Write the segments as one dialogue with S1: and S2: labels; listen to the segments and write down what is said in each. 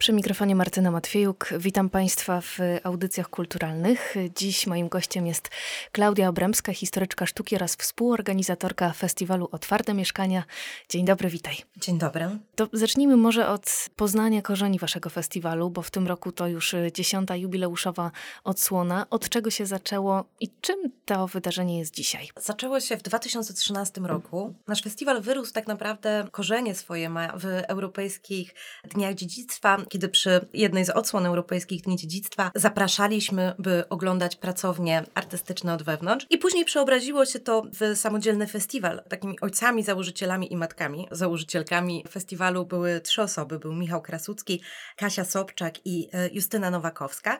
S1: Przy mikrofonie Martyna Matwiejuk. Witam Państwa w audycjach kulturalnych. Dziś moim gościem jest Klaudia Obremska, historyczka sztuki oraz współorganizatorka festiwalu Otwarte Mieszkania. Dzień dobry, witaj.
S2: Dzień dobry.
S1: To zacznijmy może od poznania korzeni Waszego festiwalu, bo w tym roku to już dziesiąta jubileuszowa odsłona. Od czego się zaczęło i czym to wydarzenie jest dzisiaj?
S2: Zaczęło się w 2013 roku. Nasz festiwal wyrósł tak naprawdę, korzenie swoje ma w Europejskich Dniach Dziedzictwa, kiedy przy jednej z odsłon Europejskich Dni Dziedzictwa zapraszaliśmy, by oglądać pracownie artystyczne od wewnątrz. I później przeobraziło się to w samodzielny festiwal. Takimi ojcami, założycielami i matkami, założycielkami festiwalu były trzy osoby. Był Michał Krasucki, Kasia Sobczak i e, Justyna Nowakowska.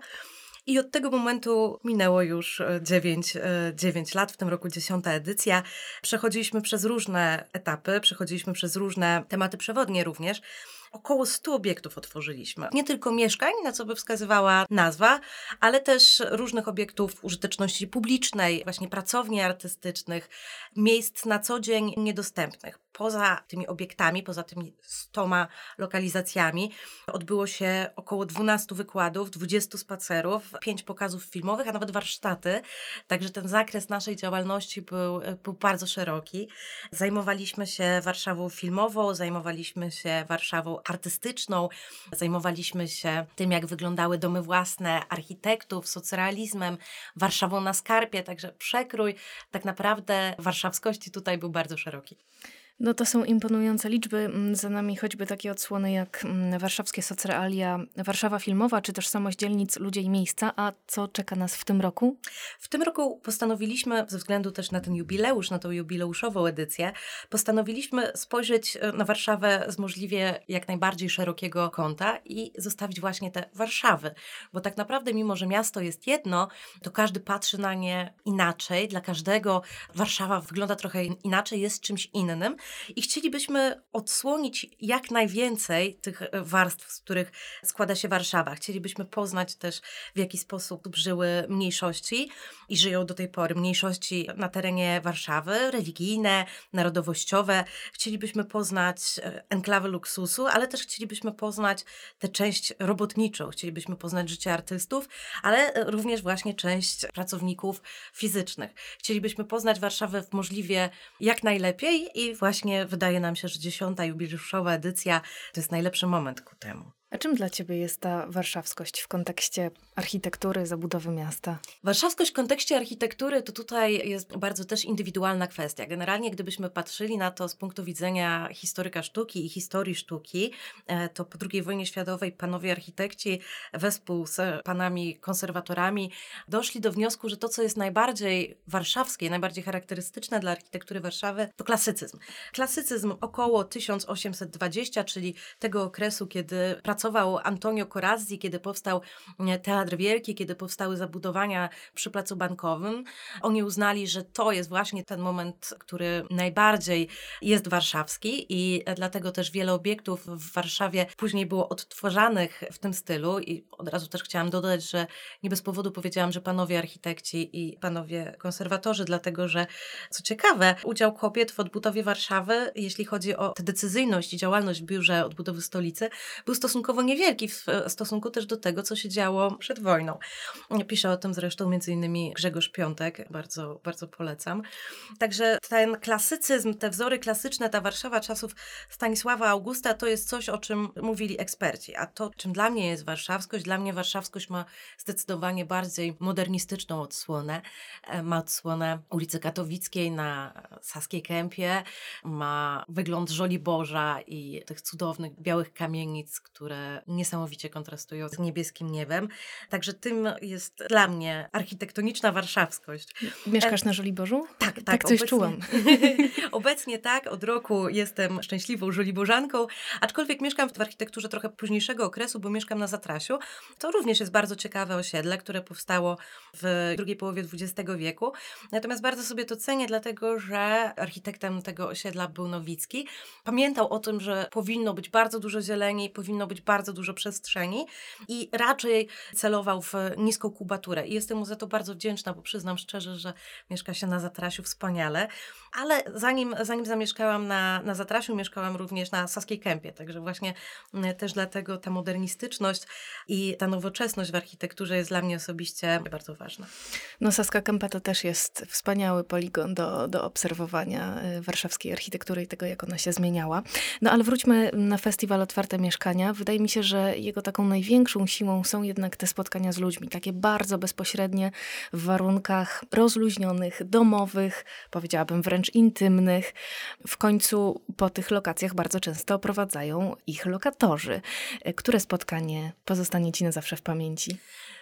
S2: I od tego momentu minęło już 9, e, 9 e, lat, w tym roku 10 edycja. Przechodziliśmy przez różne etapy, przechodziliśmy przez różne tematy przewodnie również. Około 100 obiektów otworzyliśmy. Nie tylko mieszkań, na co by wskazywała nazwa, ale też różnych obiektów użyteczności publicznej, właśnie pracowni artystycznych, miejsc na co dzień niedostępnych. Poza tymi obiektami, poza tymi 100 lokalizacjami, odbyło się około 12 wykładów, 20 spacerów, 5 pokazów filmowych, a nawet warsztaty. Także ten zakres naszej działalności był, był bardzo szeroki. Zajmowaliśmy się Warszawą filmową, zajmowaliśmy się Warszawą artystyczną. Zajmowaliśmy się tym, jak wyglądały domy własne architektów, socrealizmem, Warszawą na skarpie, także przekrój tak naprawdę warszawskości tutaj był bardzo szeroki.
S1: No to są imponujące liczby. Mm, za nami choćby takie odsłony jak mm, warszawskie socrealia, Warszawa filmowa, czy też samość dzielnic, ludzie i miejsca. A co czeka nas w tym roku?
S2: W tym roku postanowiliśmy, ze względu też na ten jubileusz, na tą jubileuszową edycję, postanowiliśmy spojrzeć e, na Warszawę z możliwie jak najbardziej szerokiego kąta i zostawić właśnie te Warszawy. Bo tak naprawdę, mimo że miasto jest jedno, to każdy patrzy na nie inaczej. Dla każdego Warszawa wygląda trochę inaczej, jest czymś innym. I chcielibyśmy odsłonić jak najwięcej tych e, warstw, z których składa się Warszawa. Chcielibyśmy poznać też, w jaki sposób żyły mniejszości i żyją do tej pory mniejszości na terenie Warszawy, religijne, narodowościowe. Chcielibyśmy poznać e, enklawę luksusu, ale też chcielibyśmy poznać tę część robotniczą. Chcielibyśmy poznać życie artystów, ale e, również właśnie część pracowników fizycznych. Chcielibyśmy poznać Warszawę w możliwie jak najlepiej i właśnie właśnie wydaje nam się, że dziesiąta jubileuszowa edycja to jest najlepszy moment ku temu.
S1: A czym dla Ciebie jest ta warszawskość w kontekście architektury, zabudowy miasta?
S2: Warszawskość w kontekście architektury to tutaj jest bardzo też indywidualna kwestia. Generalnie, gdybyśmy patrzyli na to z punktu widzenia historyka sztuki i historii sztuki, e, to po II wojnie światowej panowie architekci wespół z panami konserwatorami doszli do wniosku, że to, co jest najbardziej warszawskie, najbardziej charakterystyczne dla architektury Warszawy, to klasycyzm. Klasycyzm około 1820, czyli tego okresu, kiedy pracowali pracował Antonio Corazzi, kiedy powstał e, Teatr Wielki, kiedy powstały zabudowania przy Placu Bankowym. Oni uznali, że to jest właśnie ten moment, który najbardziej jest warszawski i dlatego też wiele obiektów w Warszawie później było odtwarzanych w tym stylu i od razu też chciałam dodać, że nie bez powodu powiedziałam, że panowie architekci i panowie konserwatorzy, dlatego że co ciekawe, udział kobiet w odbudowie Warszawy, jeśli chodzi o tę decyzyjność i działalność w biurze odbudowy stolicy, był stosunkowo stosunkowo niewielki w stosunku też do tego, co się działo przed wojną. Pisze o tym zresztą między innymi Grzegorz Piątek, bardzo, bardzo polecam. Także ten klasycyzm, te wzory klasyczne, ta Warszawa czasów Stanisława Augusta, to jest coś, o czym mówili eksperci. A to, czym dla mnie jest warszawskość, dla mnie warszawskość ma zdecydowanie bardziej modernistyczną odsłonę. E, ma odsłonę ulicy Katowickiej na Saskiej Kępie, ma wygląd Żoliborza i tych cudownych białych kamienic, które niesamowicie kontrastują z niebieskim niebem. Także tym jest dla mnie architektoniczna warszawskość.
S1: Mieszkasz na Żoliborzu?
S2: Tak, tak.
S1: Tak coś obecnie, czułam.
S2: obecnie tak, od roku jestem szczęśliwą Żoliborzanką, aczkolwiek mieszkam w architekturze trochę późniejszego okresu, bo mieszkam na Zatrasiu. To również jest bardzo ciekawe osiedle, które powstało w drugiej połowie XX wieku. Natomiast bardzo sobie to cenię, dlatego że architektem tego osiedla był Nowicki. Pamiętał o tym, że powinno być bardzo dużo zieleni, powinno być bardzo dużo przestrzeni i raczej celował w niską kubaturę. I jestem mu za to bardzo wdzięczna, bo przyznam szczerze, że mieszka się na Zatrasiu wspaniale. Ale zanim, zanim zamieszkałam na, na Zatrasiu, mieszkałam również na Saskiej Kępie, także właśnie mm, też dlatego ta modernistyczność i ta nowoczesność w architekturze jest dla mnie osobiście bardzo ważna.
S1: No Saska Kępa to też jest wspaniały poligon do, do obserwowania y, warszawskiej architektury i tego, jak ona się zmieniała. No ale wróćmy na festiwal Otwarte Mieszkania. Wydaje mi się, że jego taką największą siłą są jednak te spotkania z ludźmi, takie bardzo bezpośrednie w warunkach rozluźnionych, domowych, powiedziałabym wręcz intymnych. W końcu po tych lokacjach bardzo często oprowadzają ich lokatorzy. Które spotkanie pozostanie Ci na zawsze w pamięci?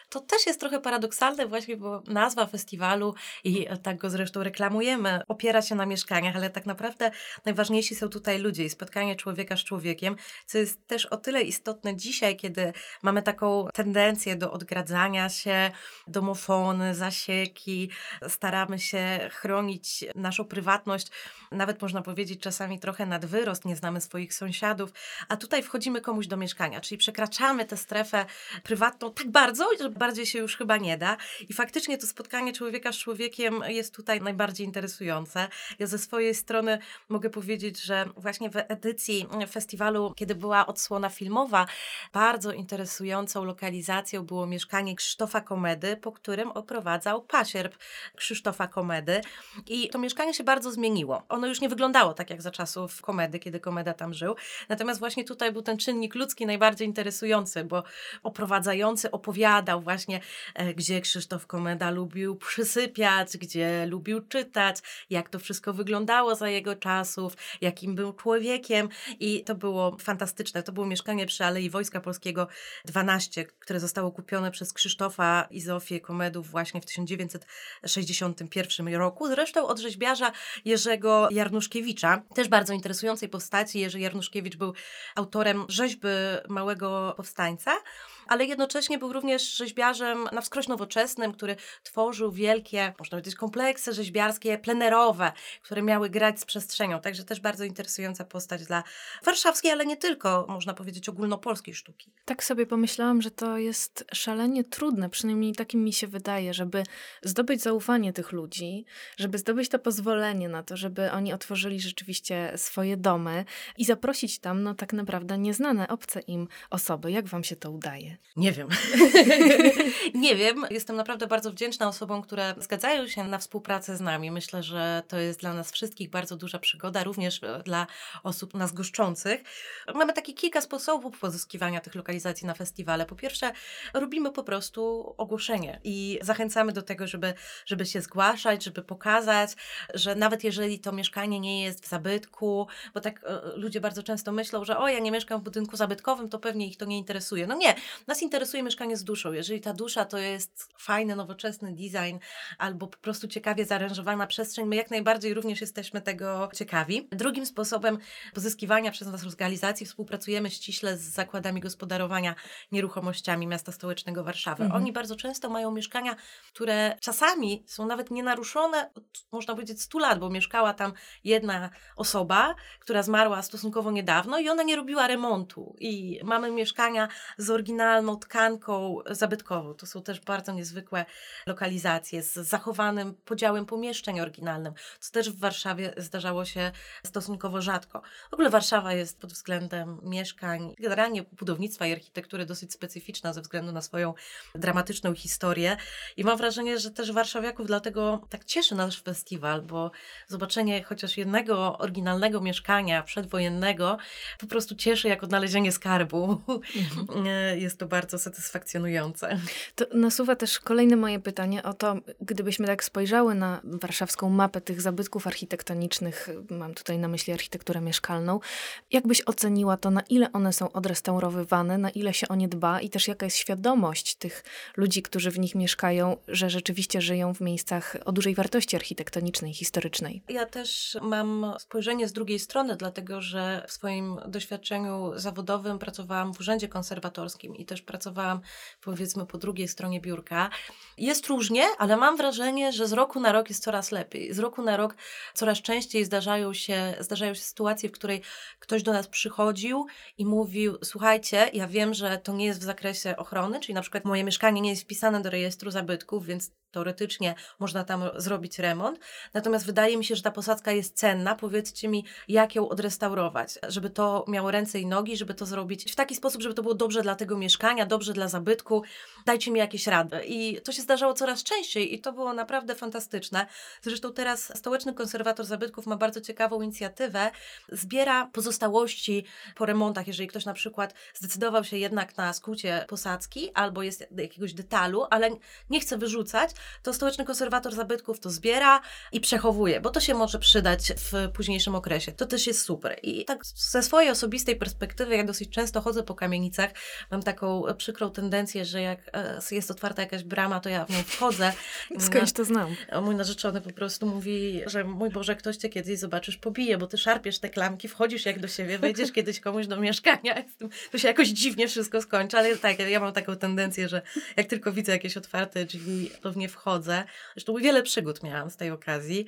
S2: To też jest trochę paradoksalne właśnie, bo nazwa festiwalu i tak go zresztą reklamujemy, opiera się na mieszkaniach, ale tak naprawdę najważniejsi są tutaj ludzie i spotkanie człowieka z człowiekiem, co jest też o tyle istotne dzisiaj, kiedy mamy taką tendencję do odgradzania się, domofony, zasieki, staramy się chronić naszą prywatność, nawet można powiedzieć czasami trochę nad wyrost, nie znamy swoich sąsiadów, a tutaj wchodzimy komuś do mieszkania, czyli przekraczamy tę strefę prywatną tak bardzo, że bardziej się już chyba nie da. I faktycznie to spotkanie człowieka z człowiekiem jest tutaj najbardziej interesujące. Ja ze swojej strony mogę powiedzieć, że właśnie w edycji festiwalu, kiedy była odsłona filmowa, bardzo interesującą lokalizacją było mieszkanie Krzysztofa Komedy, po którym oprowadzał pasierb Krzysztofa Komedy. I to mieszkanie się bardzo zmieniło. Ono już nie wyglądało tak jak za czasów Komedy, kiedy Komeda tam żył. Natomiast właśnie tutaj był ten czynnik ludzki najbardziej interesujący, bo oprowadzający opowiadał właśnie, e, gdzie Krzysztof Komeda lubił przysypiać, gdzie lubił czytać, jak to wszystko wyglądało za jego czasów, jakim był człowiekiem i to było fantastyczne. To było mieszkanie przy Alei Wojska Polskiego 12, które zostało kupione przez Krzysztofa i Zofię Komedów właśnie w 1961 roku. Zresztą od rzeźbiarza Jerzego Jarnuszkiewicza, też bardzo interesującej postaci. Jerzy Jarnuszkiewicz był autorem rzeźby Małego Powstańca ale jednocześnie był również rzeźbiarzem na wskroś nowoczesnym, który tworzył wielkie, można powiedzieć, kompleksy rzeźbiarskie, plenerowe, które miały grać z przestrzenią. Także też bardzo interesująca postać dla warszawskiej, ale nie tylko, można powiedzieć, ogólnopolskiej sztuki.
S1: Tak sobie pomyślałam, że to jest szalenie trudne, przynajmniej takim mi się wydaje, żeby zdobyć zaufanie tych ludzi, żeby zdobyć to pozwolenie na to, żeby oni otworzyli rzeczywiście swoje domy i zaprosić tam, no tak naprawdę nieznane, obce im osoby. Jak wam się to udaje?
S2: Nie wiem. nie wiem. Jestem naprawdę bardzo wdzięczna osobom, które zgadzają się na współpracę z nami. Myślę, że to jest dla nas wszystkich bardzo duża przygoda, również e, dla osób nas goszczących. Mamy takie kilka sposobów pozyskiwania tych lokalizacji na festiwale. Po pierwsze, robimy po prostu ogłoszenie i zachęcamy do tego, żeby, żeby się zgłaszać, żeby pokazać, że nawet jeżeli to mieszkanie nie jest w zabytku, bo tak e, ludzie bardzo często myślą, że o, ja nie mieszkam w budynku zabytkowym, to pewnie ich to nie interesuje. No nie, nas interesuje mieszkanie z duszą. Jeżeli ta dusza to jest fajny, nowoczesny design albo po prostu ciekawie zaaranżowana przestrzeń, my jak najbardziej również jesteśmy tego ciekawi. Drugim sposobem pozyskiwania przez nas lokalizacji współpracujemy ściśle z zakładami gospodarowania nieruchomościami miasta stołecznego Warszawy. Mhm. Oni bardzo często mają mieszkania, które czasami są nawet nienaruszone od, można powiedzieć, 100 lat, bo mieszkała tam jedna osoba, która zmarła stosunkowo niedawno i ona nie robiła remontu. I mamy mieszkania z oryginalną oryginalną tkanką zabytkową. To są też bardzo niezwykłe lokalizacje z zachowanym podziałem pomieszczeń oryginalnym, co też w Warszawie zdarzało się stosunkowo rzadko. W ogóle Warszawa jest pod względem mieszkań, generalnie budownictwa i architektury dosyć specyficzna ze względu na swoją dramatyczną historię i mam wrażenie, że też warszawiaków dlatego tak cieszy nasz festiwal, bo zobaczenie chociaż jednego oryginalnego mieszkania przedwojennego po prostu cieszy jak odnalezienie skarbu. Mhm. Jest to bardzo satysfakcjonujące.
S1: To nasuwa też kolejne moje pytanie o to, gdybyśmy tak spojrzały na warszawską mapę tych zabytków architektonicznych, mam tutaj na myśli architekturę mieszkalną, jak byś oceniła to, na ile one są odrestaurowywane, na ile się o nie dba i też jaka jest świadomość tych ludzi, którzy w nich mieszkają, że rzeczywiście żyją w miejscach o dużej wartości architektonicznej, historycznej?
S2: Ja też mam spojrzenie z drugiej strony, dlatego że w swoim doświadczeniu zawodowym pracowałam w urzędzie konserwatorskim i też też pracowałam powiedzmy po drugiej stronie biurka. Jest różnie, ale mam wrażenie, że z roku na rok jest coraz lepiej. Z roku na rok coraz częściej zdarzają się, zdarzają się sytuacje, w której ktoś do nas przychodził i mówił: Słuchajcie, ja wiem, że to nie jest w zakresie ochrony, czyli na przykład moje mieszkanie nie jest wpisane do rejestru zabytków, więc teoretycznie można tam zrobić remont. Natomiast wydaje mi się, że ta posadzka jest cenna. Powiedzcie mi, jak ją odrestaurować, żeby to miało ręce i nogi, żeby to zrobić w taki sposób, żeby to było dobrze dla tego mieszkania, dobrze dla zabytku. Dajcie mi jakieś rady. I to się zdarzało coraz częściej i to było naprawdę fantastyczne. Zresztą teraz Stołeczny Konserwator Zabytków ma bardzo ciekawą inicjatywę. Zbiera pozostałości po remontach, jeżeli ktoś na przykład zdecydował się jednak na skucie posadzki albo jest jakiegoś detalu, ale nie chce wyrzucać, to Stołeczny Konserwator Zabytków to zbiera i przechowuje, bo to się może przydać w późniejszym okresie. To też jest super. I tak ze swojej osobistej perspektywy, ja dosyć często chodzę po kamienicach, mam taką przykrą tendencję, że jak e, jest otwarta jakaś brama, to ja w nią wchodzę.
S1: Skądś to znam.
S2: Mój narzeczony po prostu mówi, że mój Boże, ktoś cię kiedyś zobaczysz, pobije, bo ty szarpiesz te klamki, wchodzisz jak do siebie, wejdziesz kiedyś komuś do mieszkania, to się jakoś dziwnie wszystko skończy, ale tak, ja mam taką tendencję, że jak tylko widzę jakieś otwarte drzwi, to w nie wchodzę. Zresztą wiele przygód miałam z tej okazji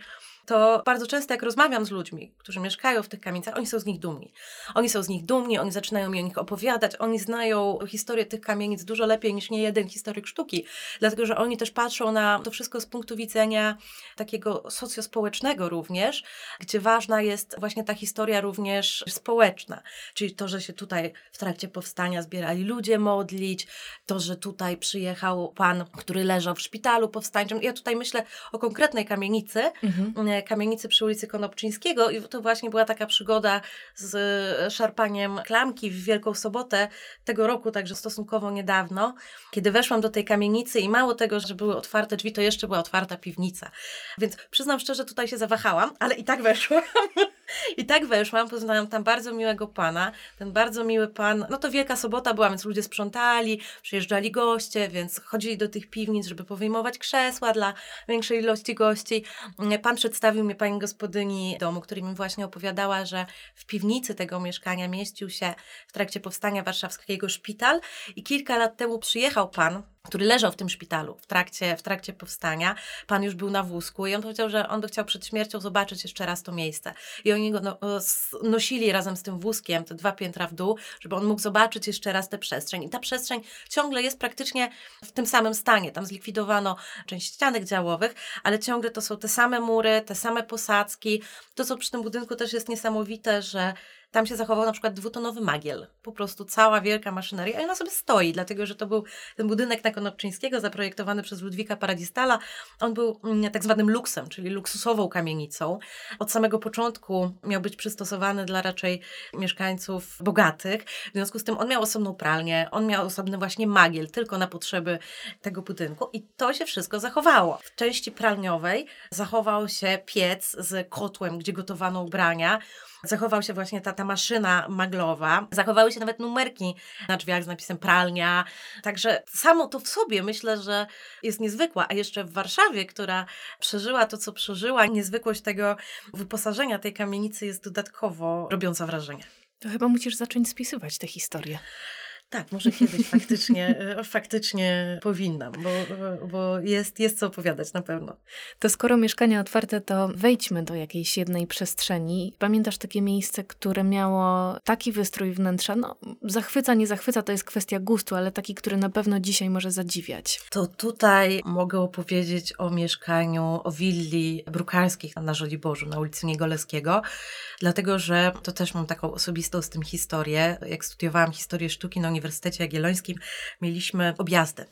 S2: to bardzo często jak rozmawiam z ludźmi, którzy mieszkają w tych kamienicach, oni są z nich dumni. Oni są z nich dumni, oni zaczynają mi o nich opowiadać, oni znają historię tych kamienic dużo lepiej niż nie jeden historyk sztuki, dlatego że oni też patrzą na to wszystko z punktu widzenia takiego socjospołecznego również, gdzie ważna jest właśnie ta historia również społeczna, czyli to, że się tutaj w trakcie powstania zbierali ludzie modlić, to, że tutaj przyjechał pan, który leżał w szpitalu powstańczym. Ja tutaj myślę o konkretnej kamienicy, mhm kamienicy przy ulicy Konopczyńskiego i to właśnie była taka przygoda z e, szarpaniem klamki w Wielką Sobotę tego roku, także stosunkowo niedawno, kiedy weszłam do tej kamienicy i mało tego, że były otwarte drzwi, to jeszcze była otwarta piwnica. Więc przyznam szczerze, tutaj się zawahałam, ale i tak weszłam. I tak weszłam, poznałam tam bardzo miłego pana. Ten bardzo miły pan, no to Wielka Sobota była, więc ludzie sprzątali, przyjeżdżali goście, więc chodzili do tych piwnic, żeby powyjmować krzesła dla większej ilości gości. Pan przedstawił mnie pani gospodyni domu, który mi właśnie opowiadała, że w piwnicy tego mieszkania mieścił się w trakcie powstania warszawskiego szpital i kilka lat temu przyjechał pan który leżał w tym szpitalu w trakcie, w trakcie powstania. Pan już był na wózku i on powiedział, że on by chciał przed śmiercią zobaczyć jeszcze raz to miejsce. I oni go no, nosili razem z tym wózkiem, te dwa piętra w dół, żeby on mógł zobaczyć jeszcze raz tę przestrzeń. I ta przestrzeń ciągle jest praktycznie w tym samym stanie. Tam zlikwidowano część ścianek działowych, ale ciągle to są te same mury, te same posadzki. To, co przy tym budynku też jest niesamowite, że tam się zachował na przykład dwutonowy magiel. Po prostu cała wielka maszyneria i ona sobie stoi, dlatego że to był ten budynek na Konopczyńskiego zaprojektowany przez Ludwika Paradistala. On był mm, tak zwanym luksem, czyli luksusową kamienicą. Od samego początku miał być przystosowany dla raczej mieszkańców bogatych. W związku z tym on miał osobną pralnię, on miał osobny właśnie magiel, tylko na potrzeby tego budynku i to się wszystko zachowało. W części pralniowej zachował się piec z kotłem, gdzie gotowano ubrania. Zachował się właśnie ta, ta maszyna maglowa. Zachowały się nawet numerki na drzwiach z napisem pralnia. Także samo to w sobie myślę, że jest niezwykła. A jeszcze w Warszawie, która przeżyła to, co przeżyła, niezwykłość tego wyposażenia tej kamienicy jest dodatkowo robiąca wrażenie.
S1: To chyba musisz zacząć spisywać te historie.
S2: Tak, może kiedyś faktycznie, e, faktycznie powinnam, bo, bo jest, jest co opowiadać na pewno.
S1: To skoro mieszkania otwarte, to wejdźmy do jakiejś jednej przestrzeni. Pamiętasz takie miejsce, które miało taki wystrój wnętrza? No, zachwyca, nie zachwyca, to jest kwestia gustu, ale taki, który na pewno dzisiaj może zadziwiać.
S2: To tutaj mogę opowiedzieć o mieszkaniu, o willi brukarskich na Żoliborzu, na ulicy Niegoleskiego, dlatego, że to też mam taką osobistą z tym historię. Jak studiowałam historię sztuki na Uniwersytecie Jagiellońskim mieliśmy objazdy.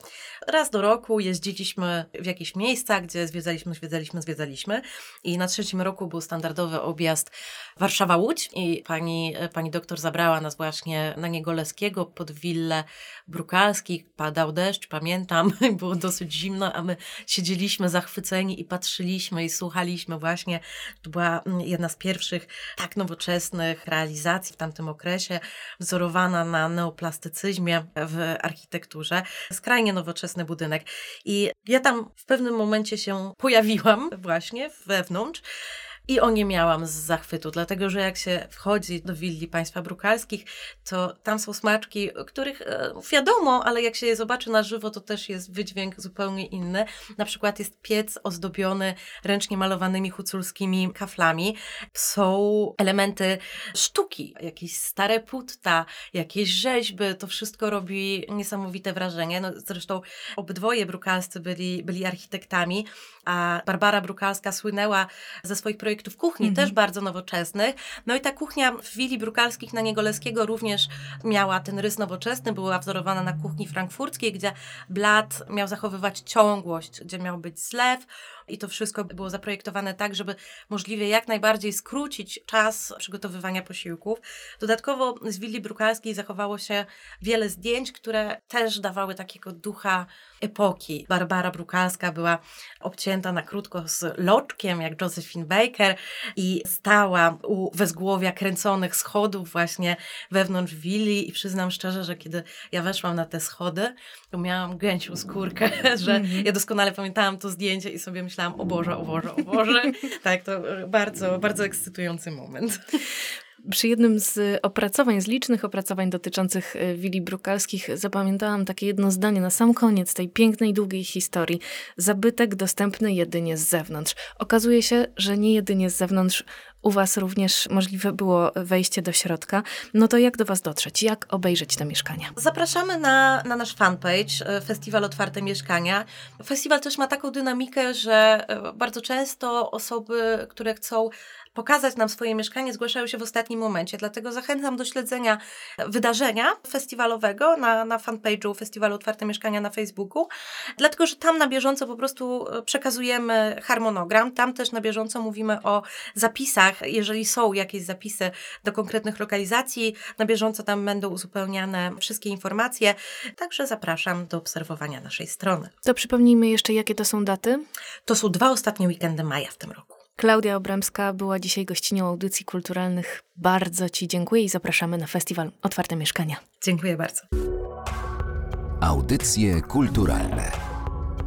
S2: Raz do roku jeździliśmy w jakieś miejsca, gdzie zwiedzaliśmy, zwiedzaliśmy, zwiedzaliśmy i na trzecim roku był standardowy objazd Warszawa-Łódź i pani, pani doktor zabrała nas właśnie na Niegoleskiego pod willę Brukalskich. Padał deszcz, pamiętam, było dosyć zimno, a my siedzieliśmy zachwyceni i patrzyliśmy i słuchaliśmy właśnie. To była mm, jedna z pierwszych tak nowoczesnych realizacji w tamtym okresie, wzorowana na neoplastycyzmie w architekturze. Skrajnie nowoczesny budynek. I ja tam w pewnym momencie się pojawiłam właśnie wewnątrz i o nie miałam z zachwytu, dlatego że jak się wchodzi do willi państwa brukalskich, to tam są smaczki, których e, wiadomo, ale jak się je zobaczy na żywo, to też jest wydźwięk zupełnie inny. Na przykład jest piec ozdobiony ręcznie malowanymi huculskimi kaflami. Są elementy sztuki, jakieś stare putta, jakieś rzeźby, to wszystko robi niesamowite wrażenie. No, zresztą obydwoje brukalscy byli, byli architektami, a Barbara Brukalska słynęła ze swoich projektów kuchni, mhm. też bardzo nowoczesnych. No i ta kuchnia w Willi Brukalskich na Niegoleskiego również miała ten rys nowoczesny, była wzorowana na kuchni frankfurckiej, gdzie blat miał zachowywać ciągłość, gdzie miał być zlew, i to wszystko było zaprojektowane tak, żeby możliwie jak najbardziej skrócić czas przygotowywania posiłków. Dodatkowo z willi brukalskiej zachowało się wiele zdjęć, które też dawały takiego ducha epoki. Barbara Brukalska była obcięta na krótko z loczkiem, jak Josephine Baker i stała u wezgłowia kręconych schodów właśnie wewnątrz willi i przyznam szczerze, że kiedy ja weszłam na te schody, to miałam gęsią skórkę, że -hmm. ja doskonale pamiętałam to zdjęcie i sobie myślałam, o Boże, o Boże, o Boże. tak, to bardzo, bardzo ekscytujący moment.
S1: Przy jednym z opracowań, z licznych opracowań dotyczących e, wili brukalskich, zapamiętałam takie jedno zdanie na sam koniec tej pięknej, długiej historii. Zabytek dostępny jedynie z zewnątrz. Okazuje się, że nie jedynie z zewnątrz u Was również możliwe było wejście do środka. No to jak do Was dotrzeć? Jak obejrzeć te mieszkania?
S2: Zapraszamy na, na nasz fanpage e, Festiwal Otwarte Mieszkania. Festiwal też ma taką dynamikę, że e, bardzo często osoby, które chcą pokazać nam swoje mieszkanie, zgłaszają się w ostatnim momencie. Dlatego zachęcam do śledzenia wydarzenia festiwalowego na, na fanpage'u Festiwalu Otwarte Mieszkania na Facebooku, dlatego że tam na bieżąco po prostu e, przekazujemy harmonogram. Tam też na bieżąco mówimy o zapisach, jeżeli są jakieś zapisy do konkretnych lokalizacji, na bieżąco tam będą uzupełniane wszystkie informacje. Także zapraszam do obserwowania naszej strony.
S1: To przypomnijmy jeszcze, jakie to są daty?
S2: To są dwa ostatnie weekendy maja w tym roku.
S1: Klaudia Obremska była dzisiaj gościnią audycji kulturalnych. Bardzo Ci dziękuję i zapraszamy na festiwal Otwarte Mieszkania.
S2: Dziękuję bardzo.
S3: Audycje kulturalne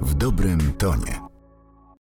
S3: w dobrym tonie.